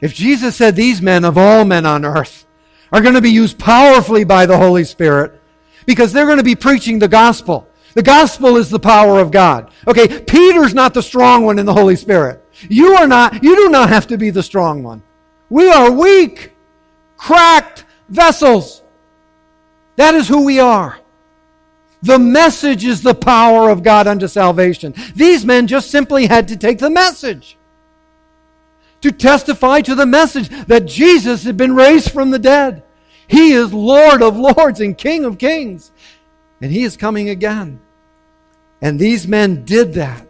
If Jesus said these men of all men on earth are going to be used powerfully by the Holy Spirit, because they're going to be preaching the gospel. The gospel is the power of God. Okay, Peter's not the strong one in the Holy Spirit. You are not, you do not have to be the strong one. We are weak, cracked vessels. That is who we are. The message is the power of God unto salvation. These men just simply had to take the message to testify to the message that Jesus had been raised from the dead. He is Lord of lords and King of kings. And He is coming again. And these men did that.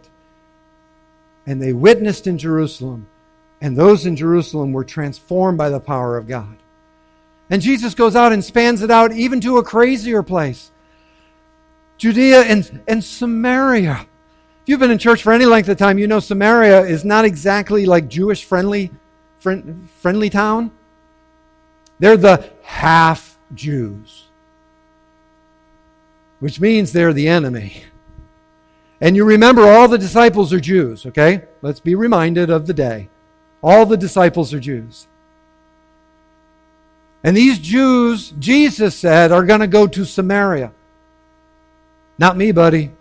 And they witnessed in Jerusalem. And those in Jerusalem were transformed by the power of God. And Jesus goes out and spans it out even to a crazier place Judea and, and Samaria. If you've been in church for any length of time, you know Samaria is not exactly like Jewish friendly, friend, friendly town. They're the half Jews, which means they're the enemy. And you remember all the disciples are Jews, okay? Let's be reminded of the day. All the disciples are Jews. And these Jews, Jesus said, are going to go to Samaria. Not me, buddy.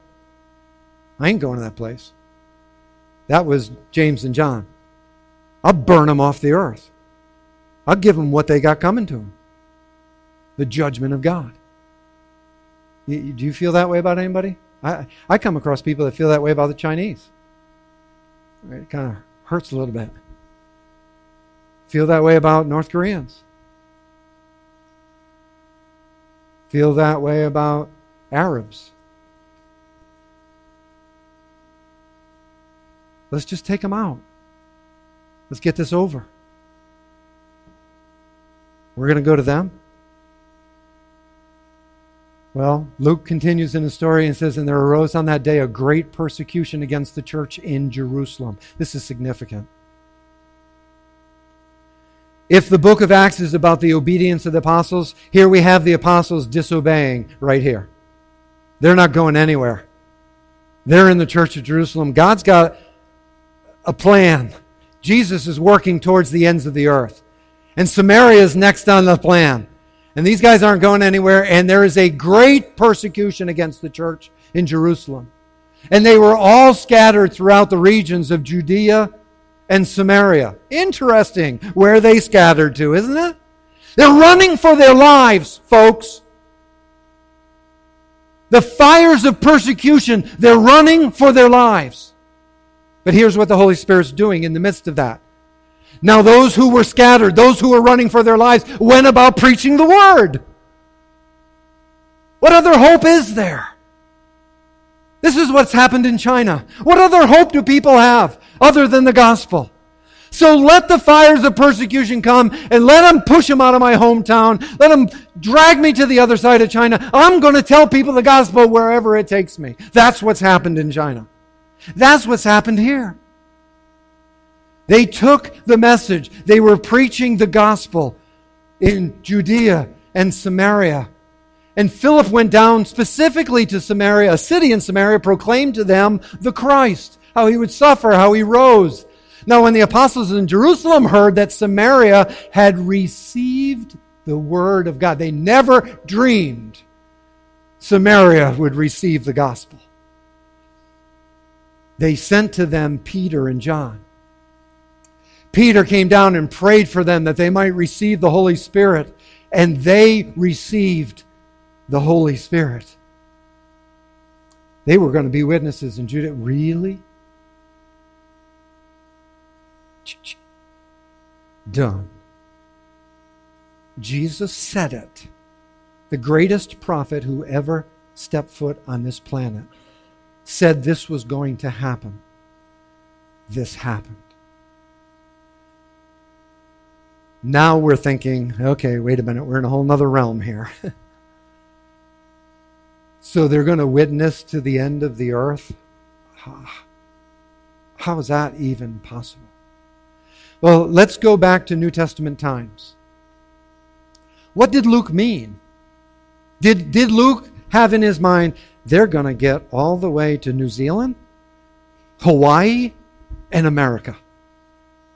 I ain't going to that place. That was James and John. I'll burn them off the earth. I'll give them what they got coming to them the judgment of God. do you feel that way about anybody? I, I come across people that feel that way about the Chinese. It kind of hurts a little bit. Feel that way about North Koreans. Feel that way about Arabs. Let's just take them out. Let's get this over. We're going to go to them. Well, Luke continues in the story and says, And there arose on that day a great persecution against the church in Jerusalem. This is significant. If the book of Acts is about the obedience of the apostles, here we have the apostles disobeying right here. They're not going anywhere. They're in the church of Jerusalem. God's got a plan. Jesus is working towards the ends of the earth. And Samaria is next on the plan. And these guys aren't going anywhere. And there is a great persecution against the church in Jerusalem. And they were all scattered throughout the regions of Judea and Samaria. Interesting where they scattered to, isn't it? They're running for their lives, folks. The fires of persecution, they're running for their lives. But here's what the Holy Spirit's doing in the midst of that. Now, those who were scattered, those who were running for their lives, went about preaching the word. What other hope is there? This is what's happened in China. What other hope do people have other than the gospel? So let the fires of persecution come and let them push them out of my hometown. Let them drag me to the other side of China. I'm going to tell people the gospel wherever it takes me. That's what's happened in China. That's what's happened here. They took the message, they were preaching the gospel in Judea and Samaria. And Philip went down specifically to Samaria, a city in Samaria, proclaimed to them the Christ, how he would suffer, how he rose. Now, when the apostles in Jerusalem heard that Samaria had received the word of God, they never dreamed Samaria would receive the gospel they sent to them Peter and John. Peter came down and prayed for them that they might receive the Holy Spirit, and they received the Holy Spirit. They were going to be witnesses in Judah. Really? Done. Jesus said it. The greatest prophet who ever stepped foot on this planet said this was going to happen, this happened. Now we're thinking, okay, wait a minute, we're in a whole other realm here. so they're going to witness to the end of the earth? Ah, how is that even possible? Well, let's go back to New Testament times. What did Luke mean? Did, did Luke have in his mind, they're going to get all the way to New Zealand, Hawaii, and America.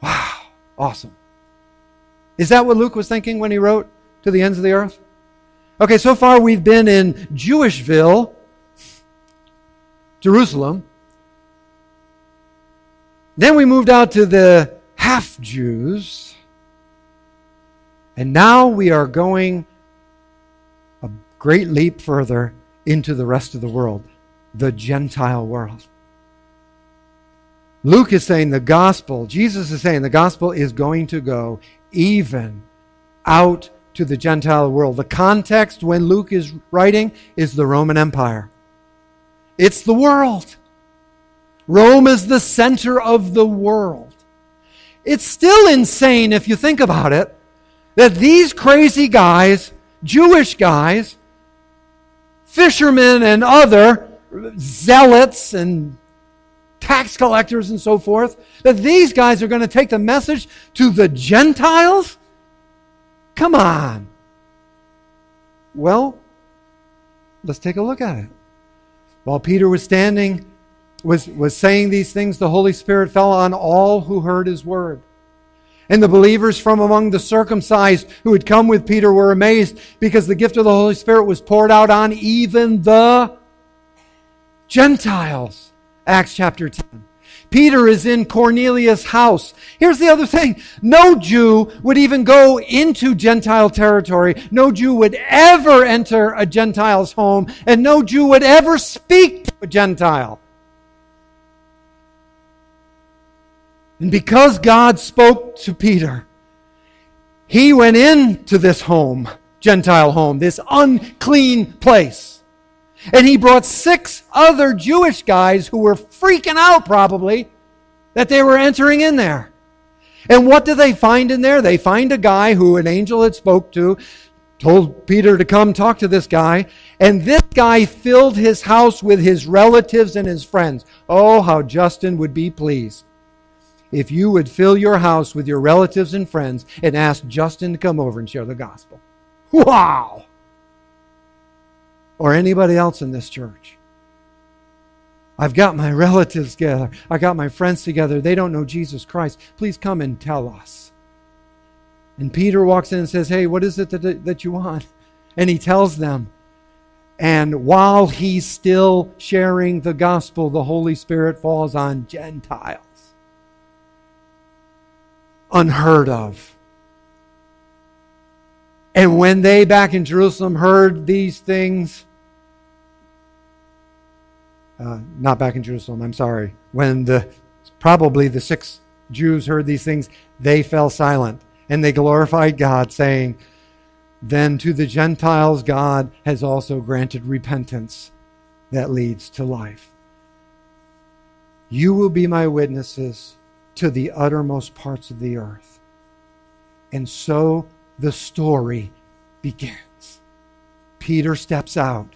Wow, awesome. Is that what Luke was thinking when he wrote to the ends of the earth? Okay, so far we've been in Jewishville, Jerusalem. Then we moved out to the half Jews. And now we are going a great leap further into the rest of the world, the Gentile world. Luke is saying the gospel, Jesus is saying the gospel is going to go even out to the Gentile world. The context when Luke is writing is the Roman Empire. It's the world. Rome is the center of the world. It's still insane if you think about it that these crazy guys, Jewish guys, fishermen and other zealots and tax collectors and so forth, that these guys are going to take the message to the Gentiles? Come on. Well, let's take a look at it. While Peter was standing, was, was saying these things, the Holy Spirit fell on all who heard his word. And the believers from among the circumcised who had come with Peter were amazed because the gift of the Holy Spirit was poured out on even the Gentiles. Acts chapter 10. Peter is in Cornelius' house. Here's the other thing. No Jew would even go into Gentile territory. No Jew would ever enter a Gentile's home, and no Jew would ever speak to a Gentile. And because God spoke to Peter, he went into this home, Gentile home, this unclean place. And he brought six other Jewish guys who were freaking out probably that they were entering in there. And what do they find in there? They find a guy who an angel had spoke to, told Peter to come talk to this guy, and this guy filled his house with his relatives and his friends. Oh, how Justin would be pleased if you would fill your house with your relatives and friends and ask Justin to come over and share the gospel. Wow! or anybody else in this church. I've got my relatives together. I got my friends together. They don't know Jesus Christ. Please come and tell us. And Peter walks in and says, Hey, what is it that, that you want? And he tells them. And while he's still sharing the gospel, the Holy Spirit falls on Gentiles. Unheard of. And when they back in Jerusalem heard these things, uh, not back in Jerusalem, I'm sorry, when the probably the six Jews heard these things, they fell silent and they glorified God, saying, Then to the Gentiles, God has also granted repentance that leads to life. You will be my witnesses to the uttermost parts of the earth. And so the story begins. Peter steps out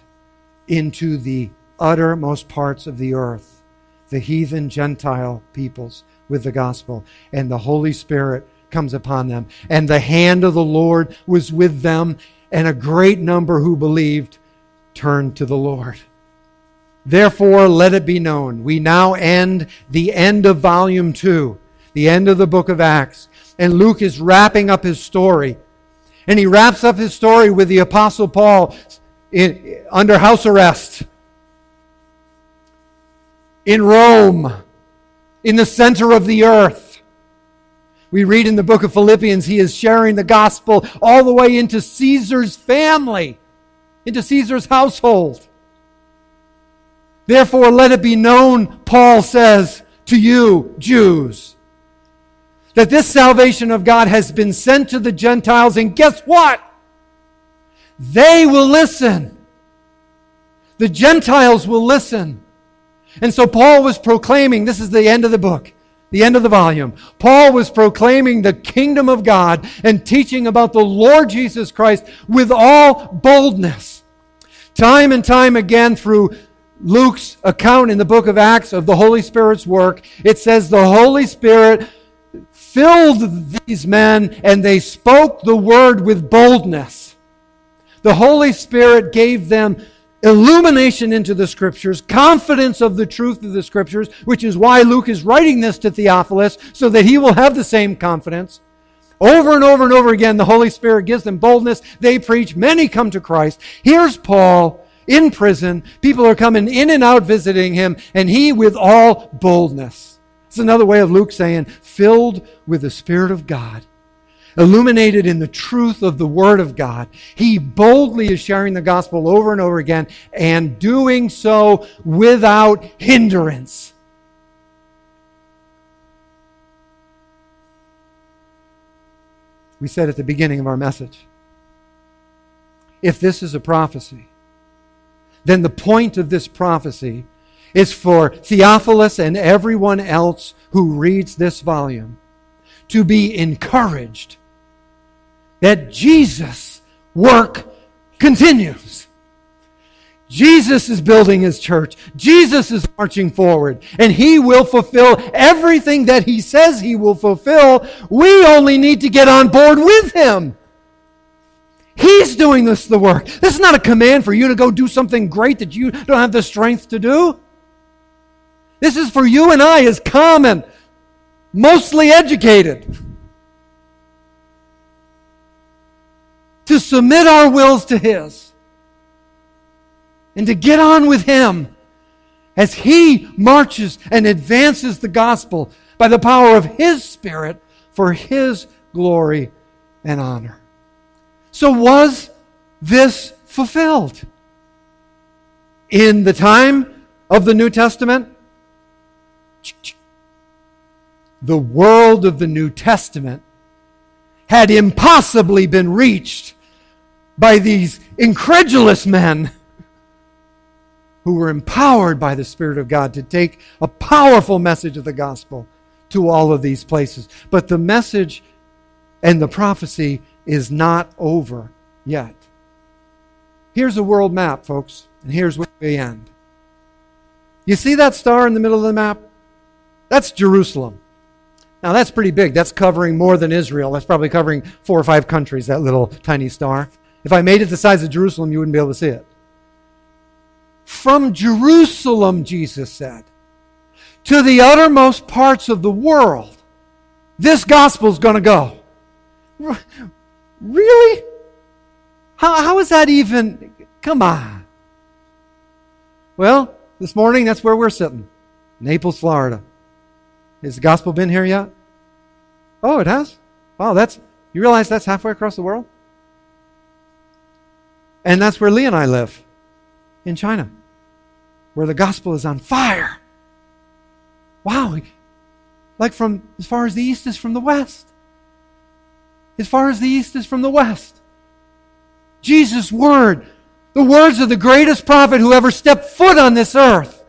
into the uttermost parts of the earth, the heathen Gentile peoples with the gospel, and the Holy Spirit comes upon them. And the hand of the Lord was with them, and a great number who believed turned to the Lord. Therefore, let it be known. We now end the end of volume two, the end of the book of Acts. And Luke is wrapping up his story. And he wraps up his story with the Apostle Paul in, under house arrest in Rome, in the center of the earth. We read in the book of Philippians, he is sharing the gospel all the way into Caesar's family, into Caesar's household. Therefore, let it be known, Paul says to you, Jews, that this salvation of God has been sent to the Gentiles, and guess what? They will listen. The Gentiles will listen. And so Paul was proclaiming, this is the end of the book, the end of the volume. Paul was proclaiming the kingdom of God and teaching about the Lord Jesus Christ with all boldness. Time and time again through Luke's account in the book of Acts of the Holy Spirit's work, it says the Holy Spirit filled these men and they spoke the word with boldness. The Holy Spirit gave them illumination into the scriptures, confidence of the truth of the scriptures, which is why Luke is writing this to Theophilus, so that he will have the same confidence. Over and over and over again, the Holy Spirit gives them boldness. They preach. Many come to Christ. Here's Paul in prison. People are coming in and out visiting him, and he with all boldness. It's another way of Luke saying, filled with the Spirit of God, illuminated in the truth of the Word of God. He boldly is sharing the gospel over and over again and doing so without hindrance. we said at the beginning of our message. If this is a prophecy, then the point of this prophecy is for Theophilus and everyone else who reads this volume to be encouraged that Jesus' work continues. Jesus is building his church. Jesus is marching forward. And he will fulfill everything that he says he will fulfill. We only need to get on board with him. He's doing this the work. This is not a command for you to go do something great that you don't have the strength to do. This is for you and I as common, mostly educated. To submit our wills to his and to get on with Him as He marches and advances the gospel by the power of His Spirit for His glory and honor. So, was this fulfilled? In the time of the New Testament, the world of the New Testament had impossibly been reached by these incredulous men who were empowered by the Spirit of God to take a powerful message of the gospel to all of these places. But the message and the prophecy is not over yet. Here's a world map, folks, and here's where we end. You see that star in the middle of the map? That's Jerusalem. Now, that's pretty big. That's covering more than Israel. That's probably covering four or five countries, that little tiny star. If I made it the size of Jerusalem, you wouldn't be able to see it from Jerusalem, Jesus said, to the uttermost parts of the world. This gospel's going to go. Really? How, how is that even? Come on. Well, this morning, that's where we're sitting Naples, Florida. Has the gospel been here yet? Oh, it has? Wow, that's, you realize that's halfway across the world? And that's where Lee and I live in China, where the gospel is on fire. Wow. Like from as far as the east is from the west. As far as the east is from the west. Jesus' word, the words of the greatest prophet who ever stepped foot on this earth,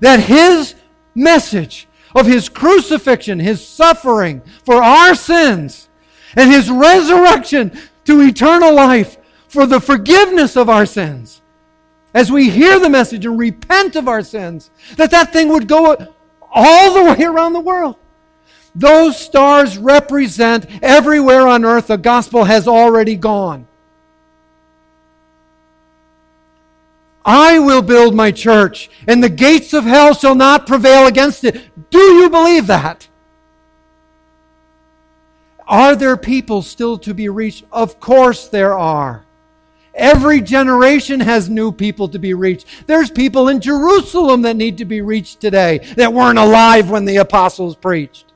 that his message of his crucifixion, his suffering for our sins, and his resurrection to eternal life for the forgiveness of our sins as we hear the message and repent of our sins, that that thing would go all the way around the world. Those stars represent everywhere on earth the gospel has already gone. I will build my church, and the gates of hell shall not prevail against it. Do you believe that? Are there people still to be reached? Of course there are. Every generation has new people to be reached. There's people in Jerusalem that need to be reached today that weren't alive when the apostles preached.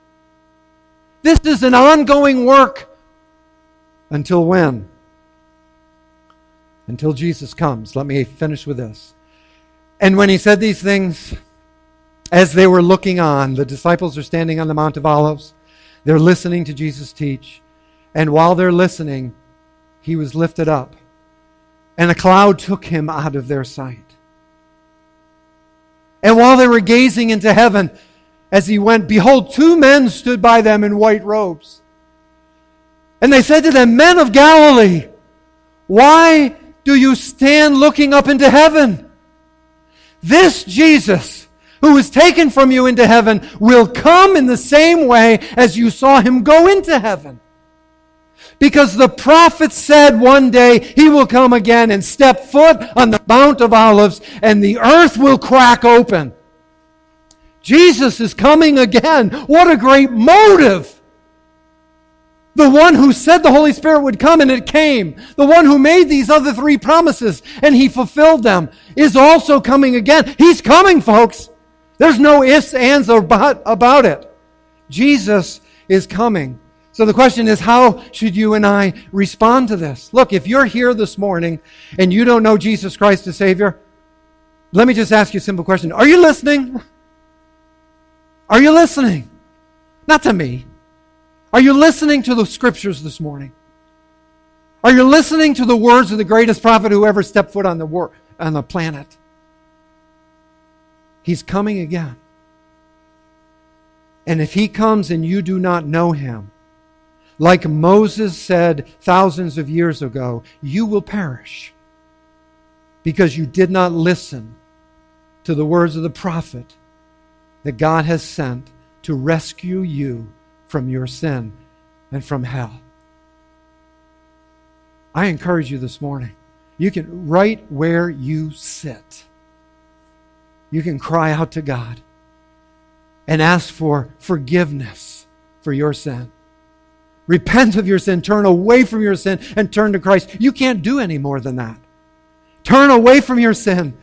This is an ongoing work. Until when? Until Jesus comes. Let me finish with this. And when he said these things, as they were looking on, the disciples are standing on the Mount of Olives. They're listening to Jesus teach. And while they're listening, he was lifted up and a cloud took him out of their sight. And while they were gazing into heaven as he went, behold, two men stood by them in white robes. And they said to them, Men of Galilee, why do you stand looking up into heaven? This Jesus, who was taken from you into heaven, will come in the same way as you saw him go into heaven. Because the prophet said one day he will come again and step foot on the Mount of Olives and the earth will crack open. Jesus is coming again. What a great motive! The one who said the Holy Spirit would come and it came. The one who made these other three promises and he fulfilled them is also coming again. He's coming, folks. There's no ifs, ands, or but about it. Jesus is coming. So the question is, how should you and I respond to this? Look, if you're here this morning and you don't know Jesus Christ as Savior, let me just ask you a simple question. Are you listening? Are you listening? Not to me. Are you listening to the scriptures this morning? Are you listening to the words of the greatest prophet who ever stepped foot on the, wor- on the planet? He's coming again. And if he comes and you do not know him, like Moses said thousands of years ago, you will perish because you did not listen to the words of the prophet that God has sent to rescue you from your sin and from hell. I encourage you this morning. You can, right where you sit, you can cry out to God and ask for forgiveness for your sin. Repent of your sin, turn away from your sin, and turn to Christ. You can't do any more than that. Turn away from your sin.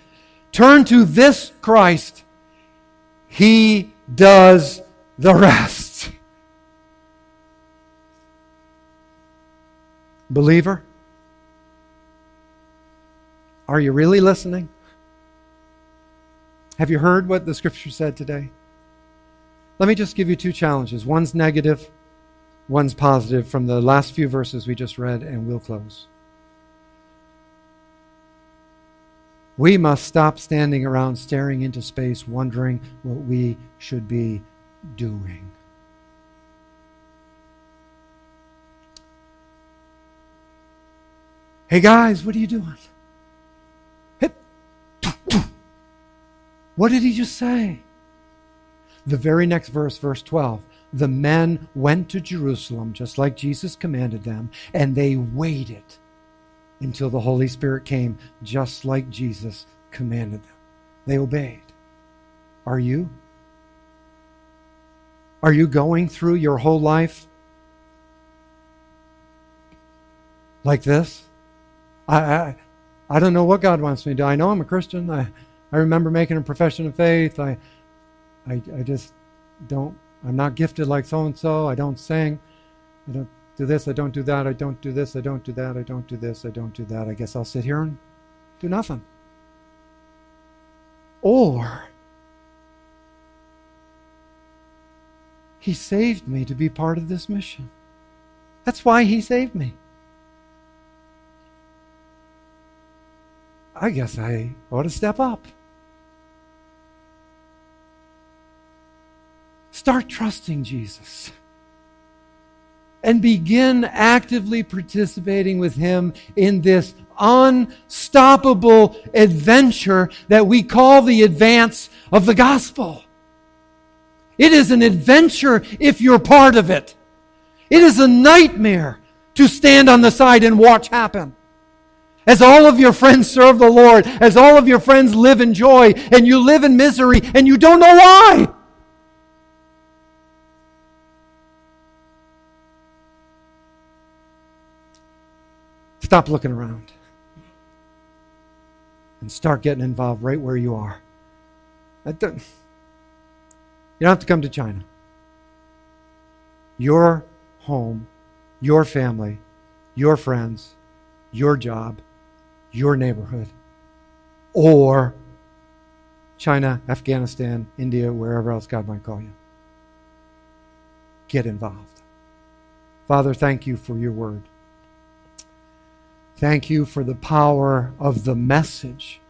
Turn to this Christ. He does the rest. Believer, are you really listening? Have you heard what the scripture said today? Let me just give you two challenges. One's negative, one's positive from the last few verses we just read, and we'll close. We must stop standing around staring into space wondering what we should be doing. Hey guys, what are you doing? What did he just say? The very next verse, verse 12. The men went to Jerusalem just like Jesus commanded them, and they waited until the Holy Spirit came, just like Jesus commanded them. They obeyed. Are you? Are you going through your whole life like this? I, I, I don't know what God wants me to do. I know I'm a Christian. I, I remember making a profession of faith. I, I, I just don't, I'm not gifted like so and so. I don't sing. I don't do this. I don't do that. I don't do this. I don't do that. I don't do this. I don't do that. I guess I'll sit here and do nothing. Or, He saved me to be part of this mission. That's why He saved me. I guess I ought to step up. Start trusting Jesus and begin actively participating with Him in this unstoppable adventure that we call the advance of the gospel. It is an adventure if you're part of it. It is a nightmare to stand on the side and watch happen. As all of your friends serve the Lord, as all of your friends live in joy, and you live in misery, and you don't know why. Stop looking around and start getting involved right where you are. You don't have to come to China. Your home, your family, your friends, your job, your neighborhood, or China, Afghanistan, India, wherever else God might call you. Get involved. Father, thank you for your word. Thank you for the power of the message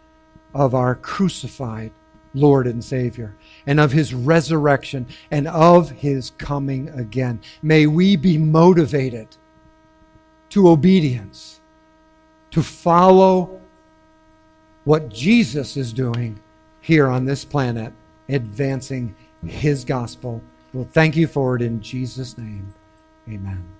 of our crucified Lord and Savior, and of his resurrection, and of his coming again. May we be motivated to obedience, to follow what Jesus is doing here on this planet, advancing his gospel. Well, thank you for it in Jesus' name. Amen.